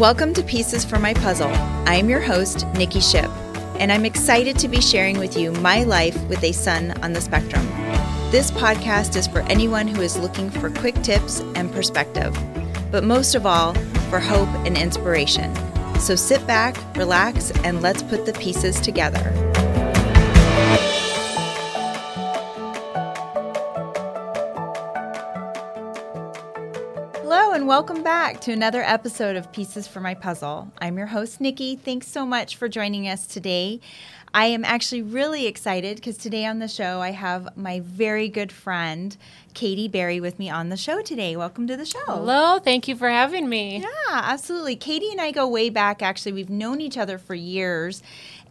Welcome to Pieces for My Puzzle. I'm your host, Nikki Ship, and I'm excited to be sharing with you my life with a son on the spectrum. This podcast is for anyone who is looking for quick tips and perspective, but most of all, for hope and inspiration. So sit back, relax, and let's put the pieces together. Welcome back to another episode of Pieces for My Puzzle. I'm your host, Nikki. Thanks so much for joining us today. I am actually really excited because today on the show I have my very good friend, Katie Barrie, with me on the show today. Welcome to the show. Hello, thank you for having me. Yeah, absolutely. Katie and I go way back, actually. We've known each other for years.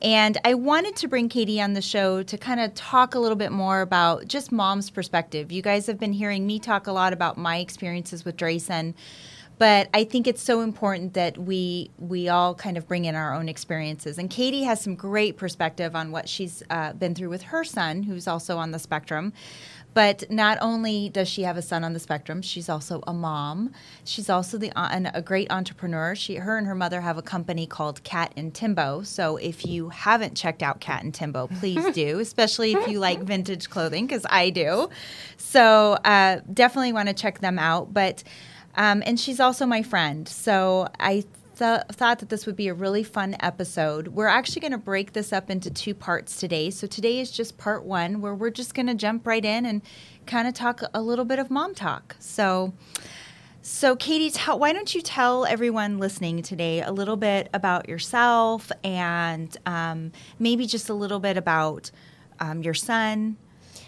And I wanted to bring Katie on the show to kind of talk a little bit more about just mom's perspective. You guys have been hearing me talk a lot about my experiences with Drayson, but I think it's so important that we we all kind of bring in our own experiences. And Katie has some great perspective on what she's uh, been through with her son, who's also on the spectrum. But not only does she have a son on the spectrum, she's also a mom. She's also the uh, an, a great entrepreneur. She, her, and her mother have a company called Cat and Timbo. So if you haven't checked out Cat and Timbo, please do, especially if you like vintage clothing, because I do. So uh, definitely want to check them out. But um, and she's also my friend. So I th- thought that this would be a really fun episode. We're actually going to break this up into two parts today. So today is just part one, where we're just going to jump right in and kind of talk a little bit of mom talk. So. So, Katie, tell, why don't you tell everyone listening today a little bit about yourself and um, maybe just a little bit about um, your son,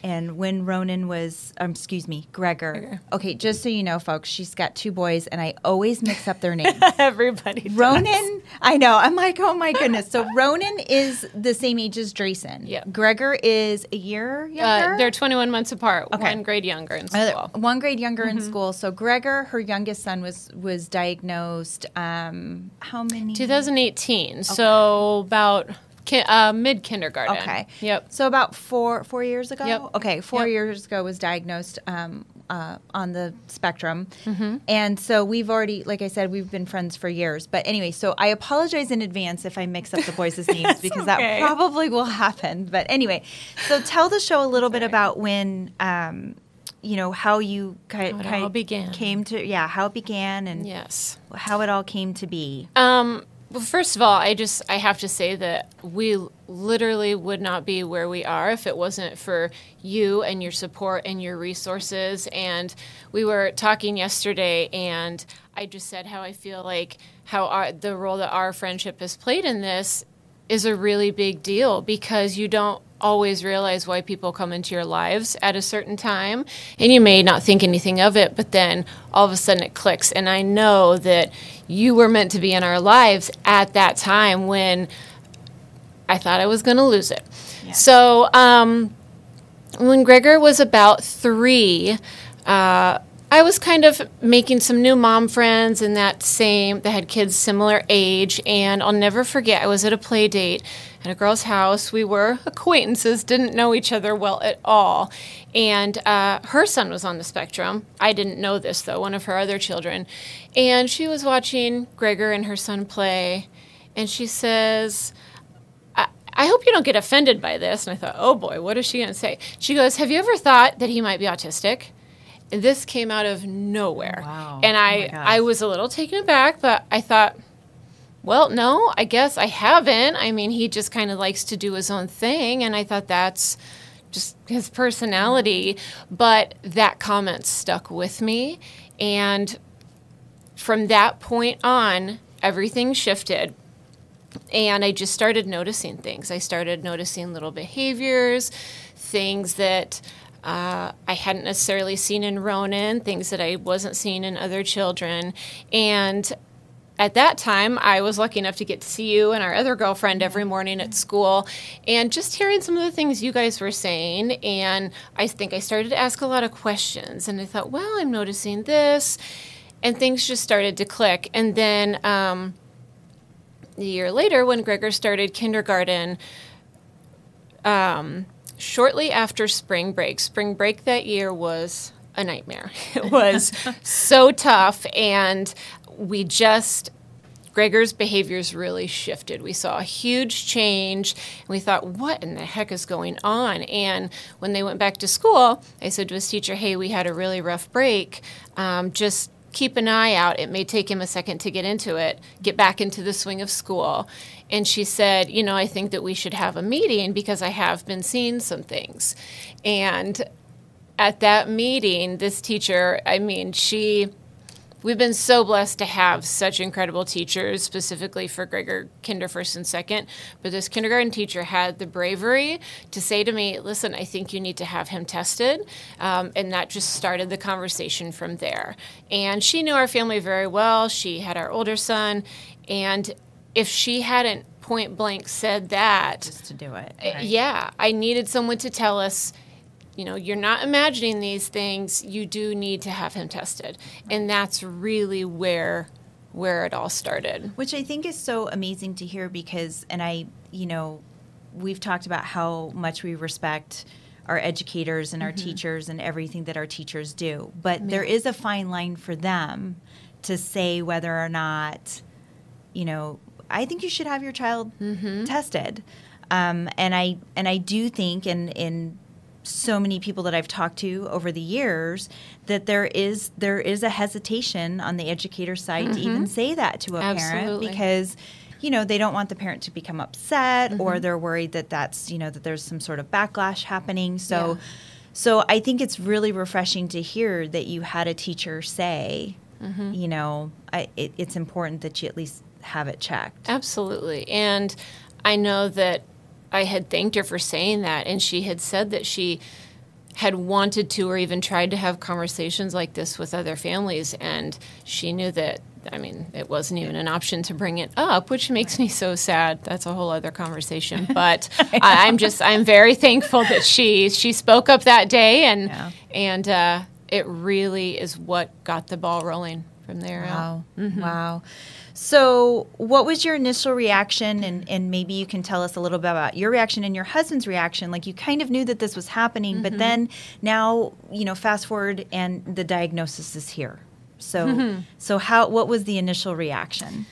and when Ronan was, um, excuse me, Gregor. Okay, just so you know, folks, she's got two boys, and I always mix up their names. Everybody. Does. Ronan, I know. I'm like, oh my goodness. So Ronan is the same age as Drayson. Yeah. Gregor is a year uh, younger. Uh, they're 21 months apart. Okay. One grade younger in school. Uh, one grade younger mm-hmm. in school. So Gregor, her youngest son, was was diagnosed. Um, how many? 2018. Okay. So about Ki- uh, mid kindergarten. Okay. Yep. So about four four years ago. Yep. Okay, four yep. years ago was diagnosed um, uh, on the spectrum, mm-hmm. and so we've already, like I said, we've been friends for years. But anyway, so I apologize in advance if I mix up the boys' names because okay. that probably will happen. But anyway, so tell the show a little bit about when. Um, you know how you kind, how of began came to yeah how it began and yes how it all came to be um well, first of all, I just I have to say that we literally would not be where we are if it wasn't for you and your support and your resources. And we were talking yesterday, and I just said how I feel like how our, the role that our friendship has played in this is a really big deal because you don't always realize why people come into your lives at a certain time and you may not think anything of it but then all of a sudden it clicks and i know that you were meant to be in our lives at that time when i thought i was going to lose it yeah. so um, when gregor was about three uh, I was kind of making some new mom friends in that same that had kids similar age, and I'll never forget. I was at a play date at a girl's house. We were acquaintances, didn't know each other well at all, and uh, her son was on the spectrum. I didn't know this though. One of her other children, and she was watching Gregor and her son play, and she says. I hope you don't get offended by this. And I thought, oh boy, what is she going to say? She goes, Have you ever thought that he might be autistic? This came out of nowhere. Wow. And I, oh I was a little taken aback, but I thought, well, no, I guess I haven't. I mean, he just kind of likes to do his own thing. And I thought that's just his personality. But that comment stuck with me. And from that point on, everything shifted. And I just started noticing things. I started noticing little behaviors, things that uh, I hadn't necessarily seen in Ronan, things that I wasn't seeing in other children. And at that time, I was lucky enough to get to see you and our other girlfriend every morning at school, and just hearing some of the things you guys were saying. And I think I started to ask a lot of questions, and I thought, well, I'm noticing this, and things just started to click. And then um, a year later, when Gregor started kindergarten, um, shortly after spring break. Spring break that year was a nightmare. It was so tough, and we just Gregor's behaviors really shifted. We saw a huge change, and we thought, what in the heck is going on? And when they went back to school, I said to his teacher, hey, we had a really rough break. Um, just keep an eye out. It may take him a second to get into it, get back into the swing of school. And she said, You know, I think that we should have a meeting because I have been seeing some things. And at that meeting, this teacher, I mean, she we've been so blessed to have such incredible teachers, specifically for Gregor Kinder First and Second. But this kindergarten teacher had the bravery to say to me, "Listen, I think you need to have him tested," um, and that just started the conversation from there. And she knew our family very well. She had our older son, and if she hadn't point blank said that, just to do it, right? yeah, I needed someone to tell us you know, you're not imagining these things. You do need to have him tested, and that's really where where it all started. Which I think is so amazing to hear because, and I, you know, we've talked about how much we respect our educators and our mm-hmm. teachers and everything that our teachers do, but yeah. there is a fine line for them to say whether or not, you know, I think you should have your child mm-hmm. tested. Um, and I and I do think in in so many people that I've talked to over the years that there is there is a hesitation on the educator side mm-hmm. to even say that to a Absolutely. parent because you know they don't want the parent to become upset mm-hmm. or they're worried that that's you know that there's some sort of backlash happening so yeah. so I think it's really refreshing to hear that you had a teacher say mm-hmm. you know I, it, it's important that you at least have it checked Absolutely and I know that I had thanked her for saying that, and she had said that she had wanted to or even tried to have conversations like this with other families, and she knew that. I mean, it wasn't even an option to bring it up, which makes me so sad. That's a whole other conversation. But I'm just, I'm very thankful that she she spoke up that day, and yeah. and uh, it really is what got the ball rolling from there wow. out. Mm-hmm. Wow. So, what was your initial reaction? And, and maybe you can tell us a little bit about your reaction and your husband's reaction. Like, you kind of knew that this was happening, mm-hmm. but then now, you know, fast forward and the diagnosis is here. So, mm-hmm. so how, what was the initial reaction?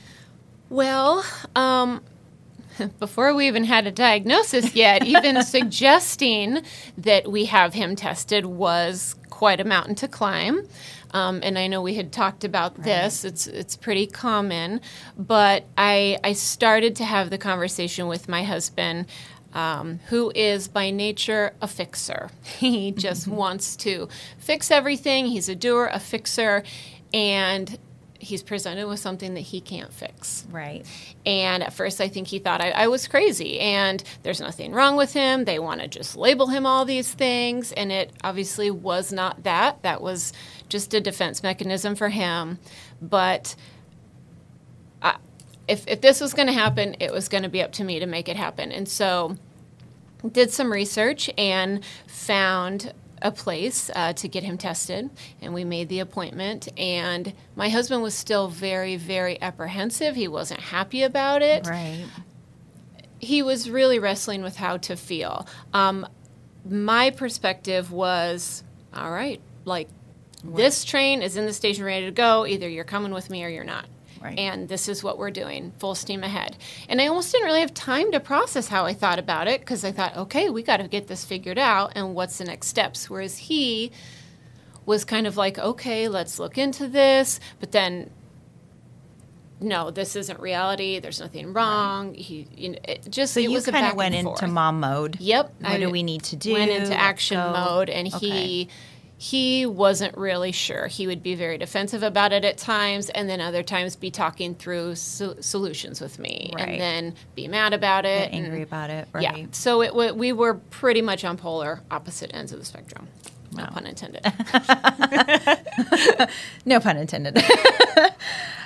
Well, um, before we even had a diagnosis yet, even suggesting that we have him tested was quite a mountain to climb. Um, and I know we had talked about right. this. It's it's pretty common, but I I started to have the conversation with my husband. Um, who is by nature a fixer. He just wants to fix everything. He's a doer, a fixer, and he's presented with something that he can't fix. Right. And at first, I think he thought I, I was crazy, and there's nothing wrong with him. They want to just label him all these things, and it obviously was not that. That was just a defense mechanism for him. But I, if, if this was going to happen, it was going to be up to me to make it happen. And so, did some research and found a place uh, to get him tested, and we made the appointment. And my husband was still very, very apprehensive. He wasn't happy about it. Right. He was really wrestling with how to feel. Um, my perspective was, all right, like this train is in the station ready to go. Either you're coming with me or you're not. Right. And this is what we're doing, full steam ahead. And I almost didn't really have time to process how I thought about it because I thought, okay, we got to get this figured out and what's the next steps. Whereas he was kind of like, okay, let's look into this. But then, no, this isn't reality. There's nothing wrong. Right. He, you know, it just so it you kind of went into mom mode. Yep. What I do we need to do? Went into action mode, and okay. he he wasn't really sure. He would be very defensive about it at times, and then other times be talking through so- solutions with me, right. and then be mad about it, Get angry and, about it. Right. Yeah. So it w- we were pretty much on polar opposite ends of the spectrum. No pun intended. no pun intended.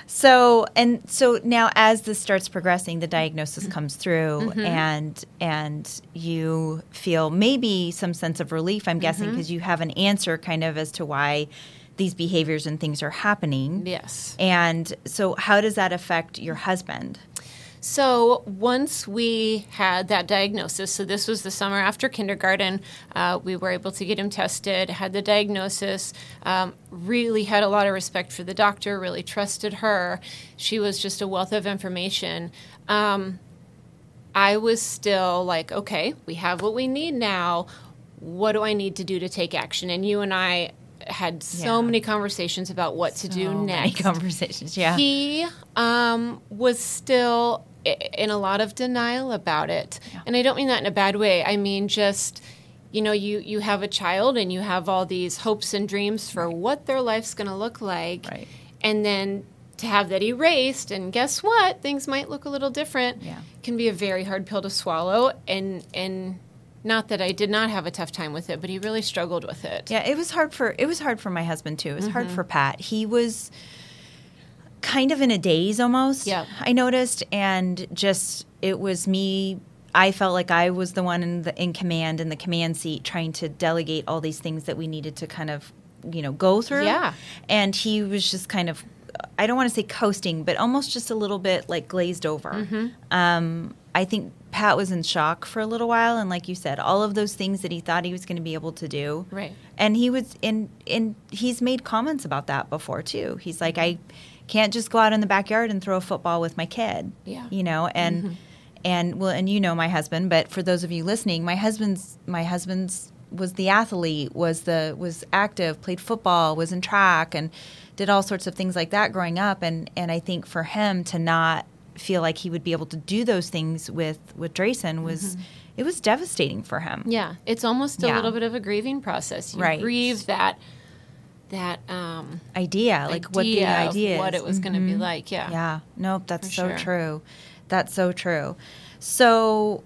so and so now as this starts progressing the diagnosis comes through mm-hmm. and and you feel maybe some sense of relief i'm guessing because mm-hmm. you have an answer kind of as to why these behaviors and things are happening yes and so how does that affect your husband So once we had that diagnosis, so this was the summer after kindergarten, uh, we were able to get him tested, had the diagnosis, um, really had a lot of respect for the doctor, really trusted her. She was just a wealth of information. Um, I was still like, okay, we have what we need now. What do I need to do to take action? And you and I had so Yeah. many conversations about what to do So many next. conversations. Yeah. He um, was still in a lot of denial about it, and I don't mean that in a bad way. I mean just you know you you have a child and you have all these hopes and dreams for what their life's going to look like, Right. and then to have that erased and guess what things might look a little different Yeah. can be a very hard pill to swallow and and not that I did not have a tough time with it but he really struggled with it Yeah, it was hard for it was hard for my husband too. It was Mm-hmm. hard for Pat. He was kind of in a daze almost. Yeah. I noticed, and just it was me. I felt like I was the one in the in command in the command seat, trying to delegate all these things that we needed to kind of, you know, go through. Yeah. and he was just kind of. I don't want to say coasting, but almost just a little bit like glazed over. Mm-hmm. Um, I think Pat was in shock for a little while, and like you said, all of those things that he thought he was going to be able to do, Right. and he was in in he's made comments about that before too. He's like, I can't just go out in the backyard and throw a football with my kid. Yeah. You know, and mm-hmm. and well and you know my husband, but for those of you listening, my husband's my husband's was the athlete, was the was active, played football, was in track and did all sorts of things like that growing up and and I think for him to not feel like he would be able to do those things with with Drayson was mm-hmm. it was devastating for him. Yeah, it's almost a Yeah. little bit of a grieving process. You Right. grieve that that um, Idea, like what the idea idea what it was going to be like. Yeah. Yeah. Nope, that's For so sure. true. That's so true. So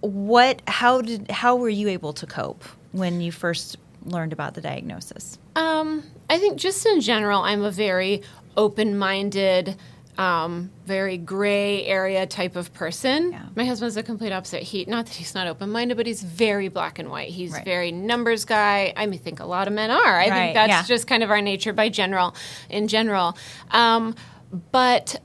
what how did how were you able to cope when you first learned about the diagnosis? Um, I think just in general, I'm a very open-minded, um, very gray area type of person. Yeah. My husband's a complete opposite. He not that he's not open-minded, but he's very black and white. He's Right. very numbers guy. I mean, think a lot of men are. I Right, think that's yeah. just kind of our nature by general, in general. Um, but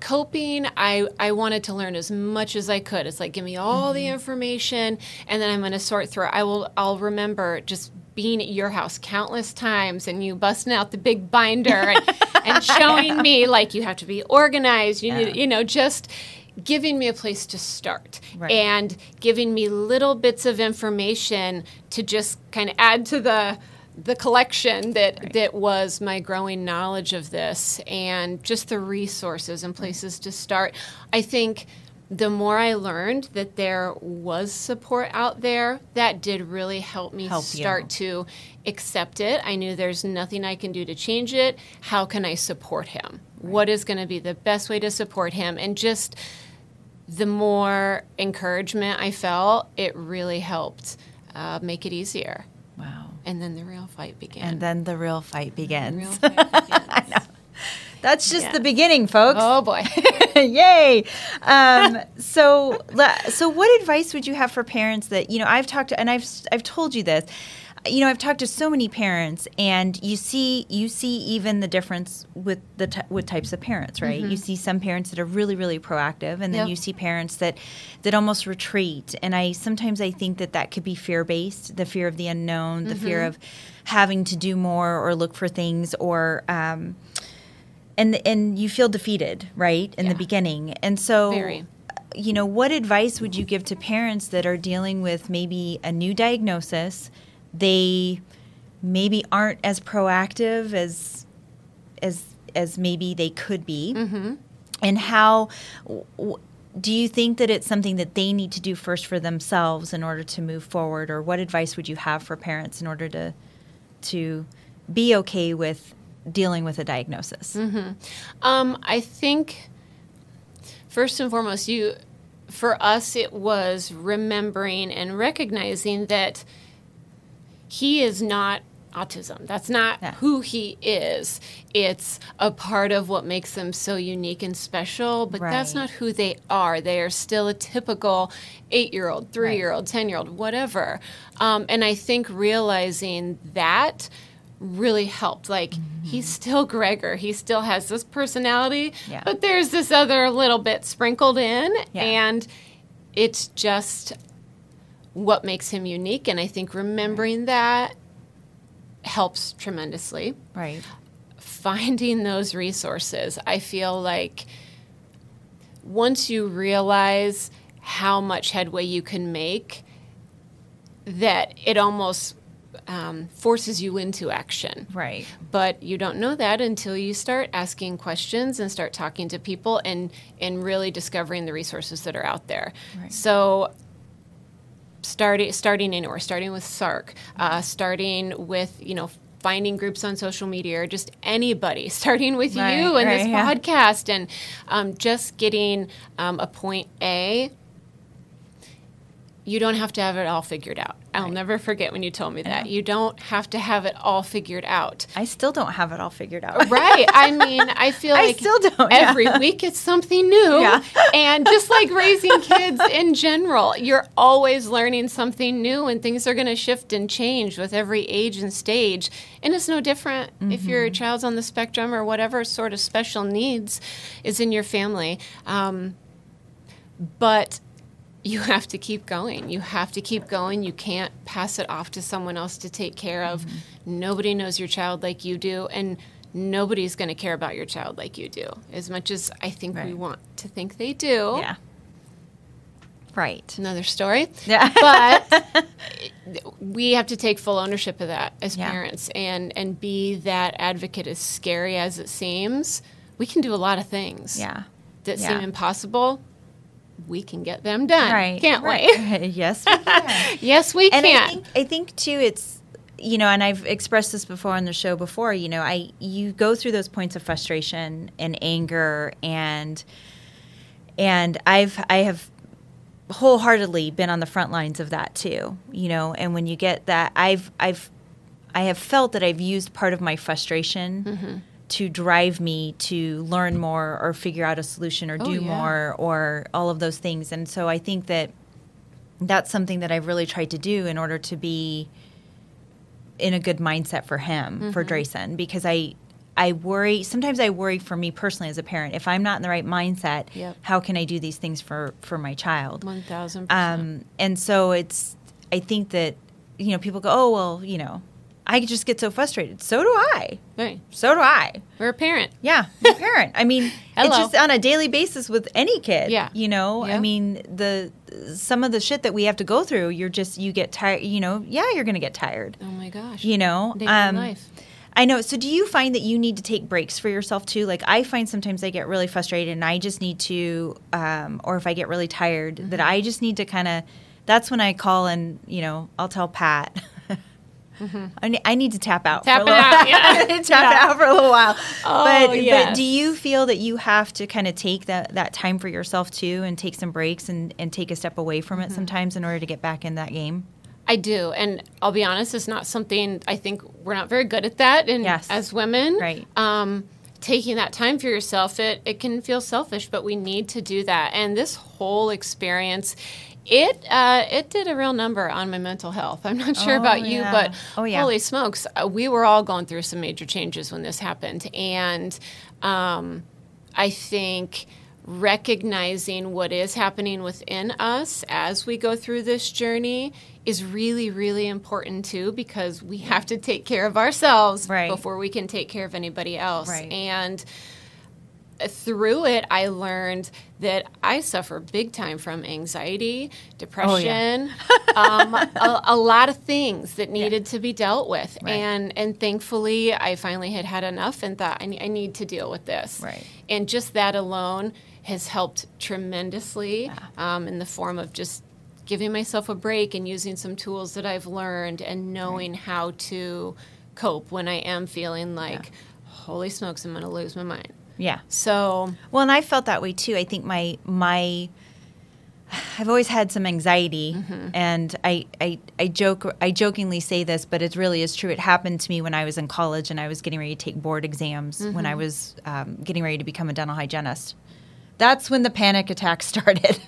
coping I, I wanted to learn as much as i could it's like give me all the information and then i'm going to sort through it i will i'll remember just being at your house countless times and you busting out the big binder and, and showing me like you have to be organized you need you know just giving me a place to start Right. and giving me little bits of information to just kind of add to the the collection that that was my growing knowledge of this and just the resources and mm-hmm. places to start. I think the more I learned that there was support out there, that did really help me Help you. start to accept it. I knew there's nothing I can do to change it. How can I support him? What is going to be the best way to support him? And just the more encouragement I felt, it really helped uh, make it easier. Wow. And then the real fight began. And then the real fight The begins. real fight begins. That's just Yeah. the beginning, folks. Oh boy. Yay! Um, so, so what advice would you have for parents that you know? I've talked to, and I've I've told you this. You know, I've talked to so many parents, and you see you see even the difference with the t- with types of parents, right? You see some parents that are really really proactive, and then Yep. you see parents that that almost retreat. And I sometimes I think that that could be fear based, the fear of the unknown, the fear of having to do more or look for things or. Um, and and you feel defeated, right, in Yeah. the beginning. And so Very. you know, what advice would you give to parents that are dealing with maybe a new diagnosis? They maybe aren't as proactive as as as maybe they could be. Mm-hmm. And how w- do you think that it's something that they need to do first for themselves in order to move forward or what advice would you have for parents in order to to be okay with dealing with a diagnosis? Um, I think first and foremost, you for us it was remembering and recognizing that he is not autism. That's not Yeah. who he is. It's a part of what makes them so unique and special, but that's not who they are. They are still a typical eight year old, three year old, 10 year old, whatever. Um, and I think realizing that really helped. Like he's mm-hmm. still Gregor. He still has this personality, Yeah. but there's this other little bit sprinkled in Yeah. and it's just what makes him unique and I think remembering that helps tremendously. Right. Finding those resources. I feel like once you realize how much headway you can make, that it almost um, forces you into action. Right. But you don't know that until you start asking questions and start talking to people and, and really discovering the resources that are out there. Right. So, starting starting anywhere, starting with SARC, uh, starting with you know finding groups on social media or just anybody, starting with Right, you and right, this yeah. podcast, and um, just getting um, a point A. You don't have to have it all figured out. I'll never forget when you told me that. You don't have to have it all figured out. I still don't have it all figured out. Right. I mean, I feel like I like still don't, yeah. every week it's something new. Yeah. and just like raising kids in general, you're always learning something new and things are going to shift and change with every age and stage. And it's no different if Mm-hmm. your child's on the spectrum or whatever sort of special needs is in your family. Um, but you have to keep going. You have to keep going. You can't pass it off to someone else to take care of. Mm-hmm. Nobody knows your child like you do, and nobody's going to care about your child like you do. As much as I think we want to think they do. Yeah. Right. Another story. Yeah. But we have to take full ownership of that as Yeah. parents and, and be that advocate, as scary as it seems. We can do a lot of things Yeah. that Yeah. seem impossible. We can get them done, Right. can't right. we? yes, we can. Yes, we and can. I think I think too it's you know, and I've expressed this before on the show before, you know, I you go through those points of frustration and anger and and I've I have wholeheartedly been on the front lines of that too, you know, and when you get that I've I've I have felt that I've used part of my frustration mm-hmm. To drive me to learn more or figure out a solution or Oh, do yeah. more or all of those things. And so I think that that's something that I've really tried to do in order to be in a good mindset for him, for Mm-hmm. Drayson, because I I worry sometimes I worry for me personally as a parent, if I'm not in the right mindset, Yep. how can I do these things for for my child? One thousand. Um, and so it's I think that you know people go, "Oh, well, you know, I just get so frustrated." So do I. Right. So do I. We're a parent. Yeah, a parent. I mean, it's just on a daily basis with any kid. Yeah. you know. I mean, the some of the shit that we have to go through, you're just you get tired. You know, yeah, you're gonna get tired. Oh my gosh. You know, Daily Um, life. I know. So, do you find that you need to take breaks for yourself too? Like, I find sometimes I get really frustrated, and I just need to, um, or if I get really tired, Mm-hmm. that I just need to kind of. That's when I call and you know I'll tell Pat. I, ne- I need to tap out. Mm-hmm. Tap for a it little, out, yeah. I need to tap Yeah. out for a little while. Oh, but, but do you feel that you have to kind of take that, that time for yourself too, and take some breaks and, and take a step away from Mm-hmm. it sometimes in order to get back in that game? I do, and I'll be honest, it's not something I think we're not very good at that. And Yes. as women, Right. Um, taking that time for yourself, it it can feel selfish, but we need to do that. And this whole experience. It uh, it did a real number on my mental health. I'm not sure Oh, about you, yeah. but Oh, yeah. holy smokes, uh, we were all going through some major changes when this happened, and um, I think recognizing what is happening within us as we go through this journey is really, really important too, because we have to take care of ourselves Right. before we can take care of anybody else. Right. And through it, I learned that I suffer big time from anxiety, depression, um, a, a lot of things that needed to be dealt with. Right. And and thankfully, I finally had had enough and thought I, ne- I need to deal with this. Right. And just that alone has helped tremendously um, in the form of just giving myself a break and using some tools that I've learned and knowing how to cope when I am feeling like, holy smokes, I'm going to lose my mind. Yeah. So, Well, and I felt that way too. I think my my I've always had some anxiety, Mm-hmm. and I, I I joke I jokingly say this, but it really is true. It happened to me when I was in college and I was getting ready to take board exams when Mm-hmm. I was um, getting ready to become a dental hygienist. That's when the panic attack started.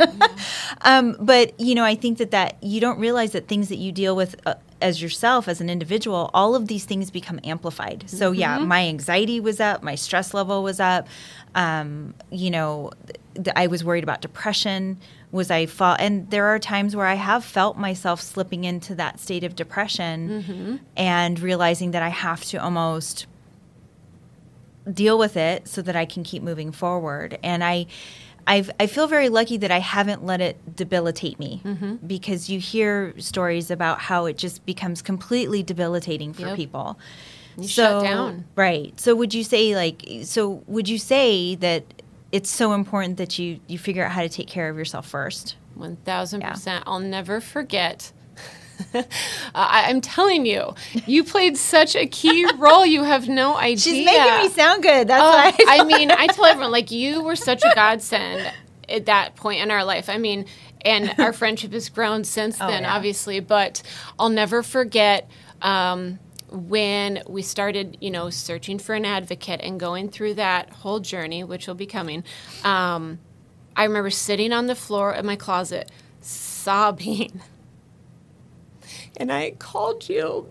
um, but you know, I think that that you don't realize that things that you deal with uh, as yourself as an individual all of these things become amplified. So yeah my anxiety was up my stress level was up um, you know th- i was worried about depression was i fall and there are times where i have felt myself slipping into that state of depression and realizing that i have to almost deal with it so that I can keep moving forward. And I, I've, I feel very lucky that I haven't let it debilitate me mm-hmm. because you hear stories about how it just becomes completely debilitating for Yep. people. You shut down. Right. So would you say like so would you say that it's so important that you you figure out how to take care of yourself first? One thousand percent. I'll never forget. Uh, I, I'm telling you, you played such a key role. You have no idea. She's making me sound good. That's Oh, why I mean, I tell everyone like you were such a godsend at that point in our life. I mean, and our friendship has grown since then, yeah. obviously. But I'll never forget um, when we started, you know, searching for an advocate and going through that whole journey, which will be coming. Um, I remember sitting on the floor of my closet, sobbing. And I called you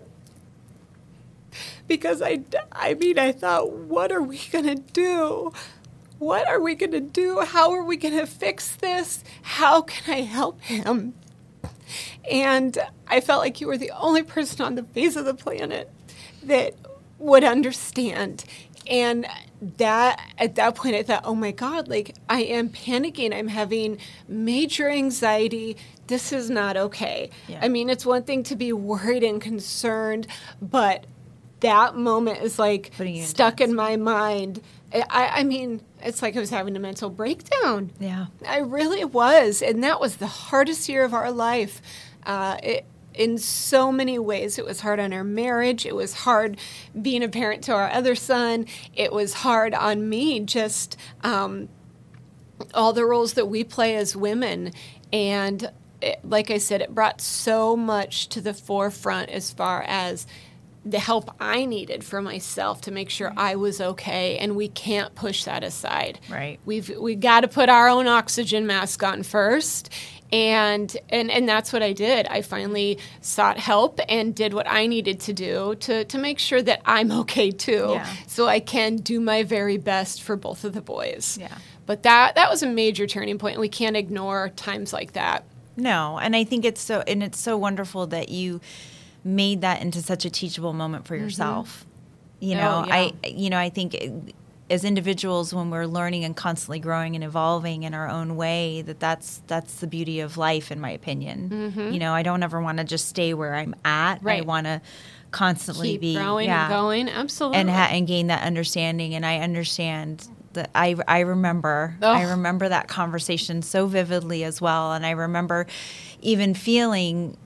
because I, I mean, I thought, what are we going to do? What are we going to do? How are we going to fix this? How can I help him? And I felt like you were the only person on the face of the planet that would understand. And that at that point I thought, oh my God, like I am panicking. I'm having major anxiety. This is not okay. Yeah. I mean, it's one thing to be worried and concerned, but that moment is like in stuck in my mind. I, I mean, it's like I was having a mental breakdown. Yeah. I really was, and that was the hardest year of our life. Uh, it, in so many ways, it was hard on our marriage. It was hard being a parent to our other son. It was hard on me, just um, all the roles that we play as women. And it, like I said, it brought so much to the forefront as far as the help I needed for myself to make sure I was okay, and we can't push that aside. Right. We've we got to put our own oxygen mask on first, and and and that's what I did. I finally sought help and did what I needed to do to to make sure that I'm okay too, Yeah. so I can do my very best for both of the boys. Yeah. But that that was a major turning point, and we can't ignore times like that. No, and I think it's so and it's so wonderful that you made that into such a teachable moment for mm-hmm. yourself. You know, Oh, yeah. I you know, I think as individuals when we're learning and constantly growing and evolving in our own way that that's that's the beauty of life in my opinion. You know, I don't ever want to just stay where I'm at. right. I Mm-hmm. Want to constantly Keep be growing yeah and going. Absolutely. and ha- and gain that understanding and I understand that I I remember I remember that conversation so vividly as well and I remember even feeling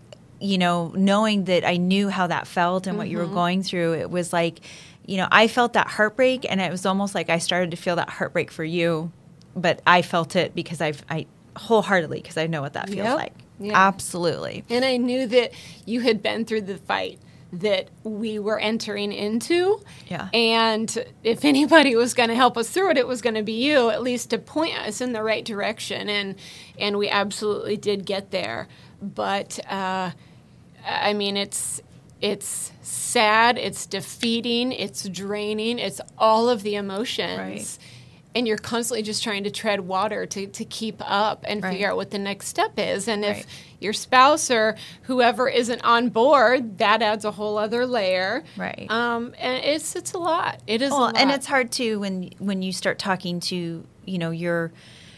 you know knowing that I knew how that felt and what you were Mm-hmm. going through it was like you know I felt that heartbreak and it was almost like I started to feel that heartbreak for you but I felt it because I've I wholeheartedly because I know what that feels Yep. like Yeah. absolutely And I knew that you had been through the fight that we were entering into. Yeah. And if anybody was going to help us through it, it was going to be you, at least to point us in the right direction. And and we absolutely did get there. But uh, I mean, it's it's sad, it's defeating, it's draining, it's all of the emotions. Right. And you're constantly just trying to tread water to, to keep up and Right. figure out what the next step is. And if Right. your spouse or whoever isn't on board, that adds a whole other layer. Right. Um, and it's it's a lot. It is a well, lot. and it's hard too when when you start talking to you know your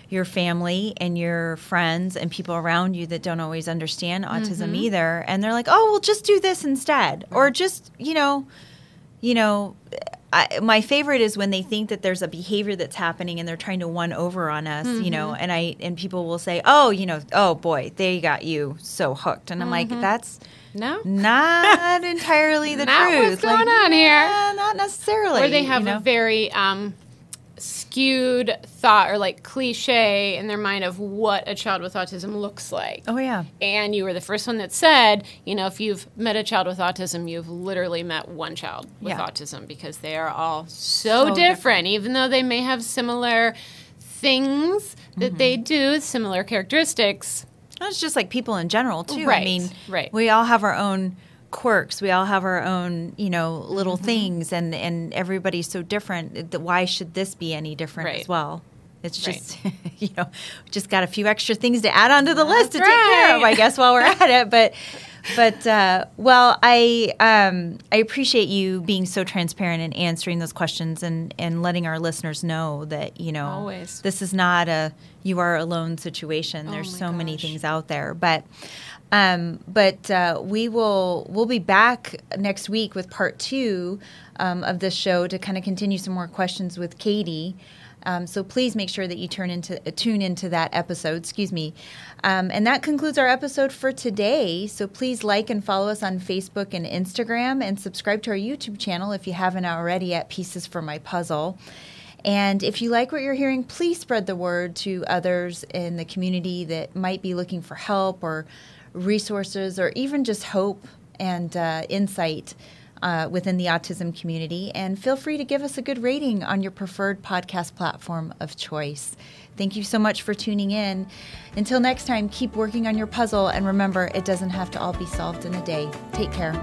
your family and your friends and people around you that don't always understand autism Mm-hmm. either, and they're like, "Oh, well, just do this instead," or just you know, you know. I, my favorite is when they think that there's a behavior that's happening and they're trying to one over on us, you know, Mm-hmm. and I and people will say, "Oh, you know, oh boy, they got you so hooked," and I'm like, Mm-hmm. "That's no. not entirely the Not truth. what's going on here. yeah, Not necessarily. or they have you know? a very um, skewed thought or like cliche in their mind of what a child with autism looks like. Oh yeah. And you were the first one that said, you know, if you've met a child with autism, you've literally met one child with Yeah. autism because they are all so, So different, different. even though they may have similar things that Mm-hmm. they do, similar characteristics. It's just like people in general too. I Right, mean, right. We all have our own quirks. We all have our own, you know, little mm-hmm. things, and and everybody's so different. Why should this be any different right. as well? It's just, right. you know, just got a few extra things to add onto the That's list to right. take care of, I guess, while we're at it. But, but uh, well, I um, I appreciate you being so transparent and answering those questions and and letting our listeners know that you know Always. this is not a you are alone situation. There's oh so gosh. many things out there, but. Um, but uh, we will we'll be back next week with part two um, of this show to kind of continue some more questions with Katie. Um, so please make sure that you turn into uh, tune into that episode. Excuse me. Um, and that concludes our episode for today. So please like and follow us on Facebook and Instagram, and subscribe to our YouTube channel if you haven't already at Pieces for My Puzzle. And if you like what you're hearing, please spread the word to others in the community that might be looking for help or resources or even just hope and uh, insight uh, within the autism community. And feel free to give us a good rating on your preferred podcast platform of choice. Thank you so much for tuning in. Until next time, keep working on your puzzle and remember, it doesn't have to all be solved in a day. Take care.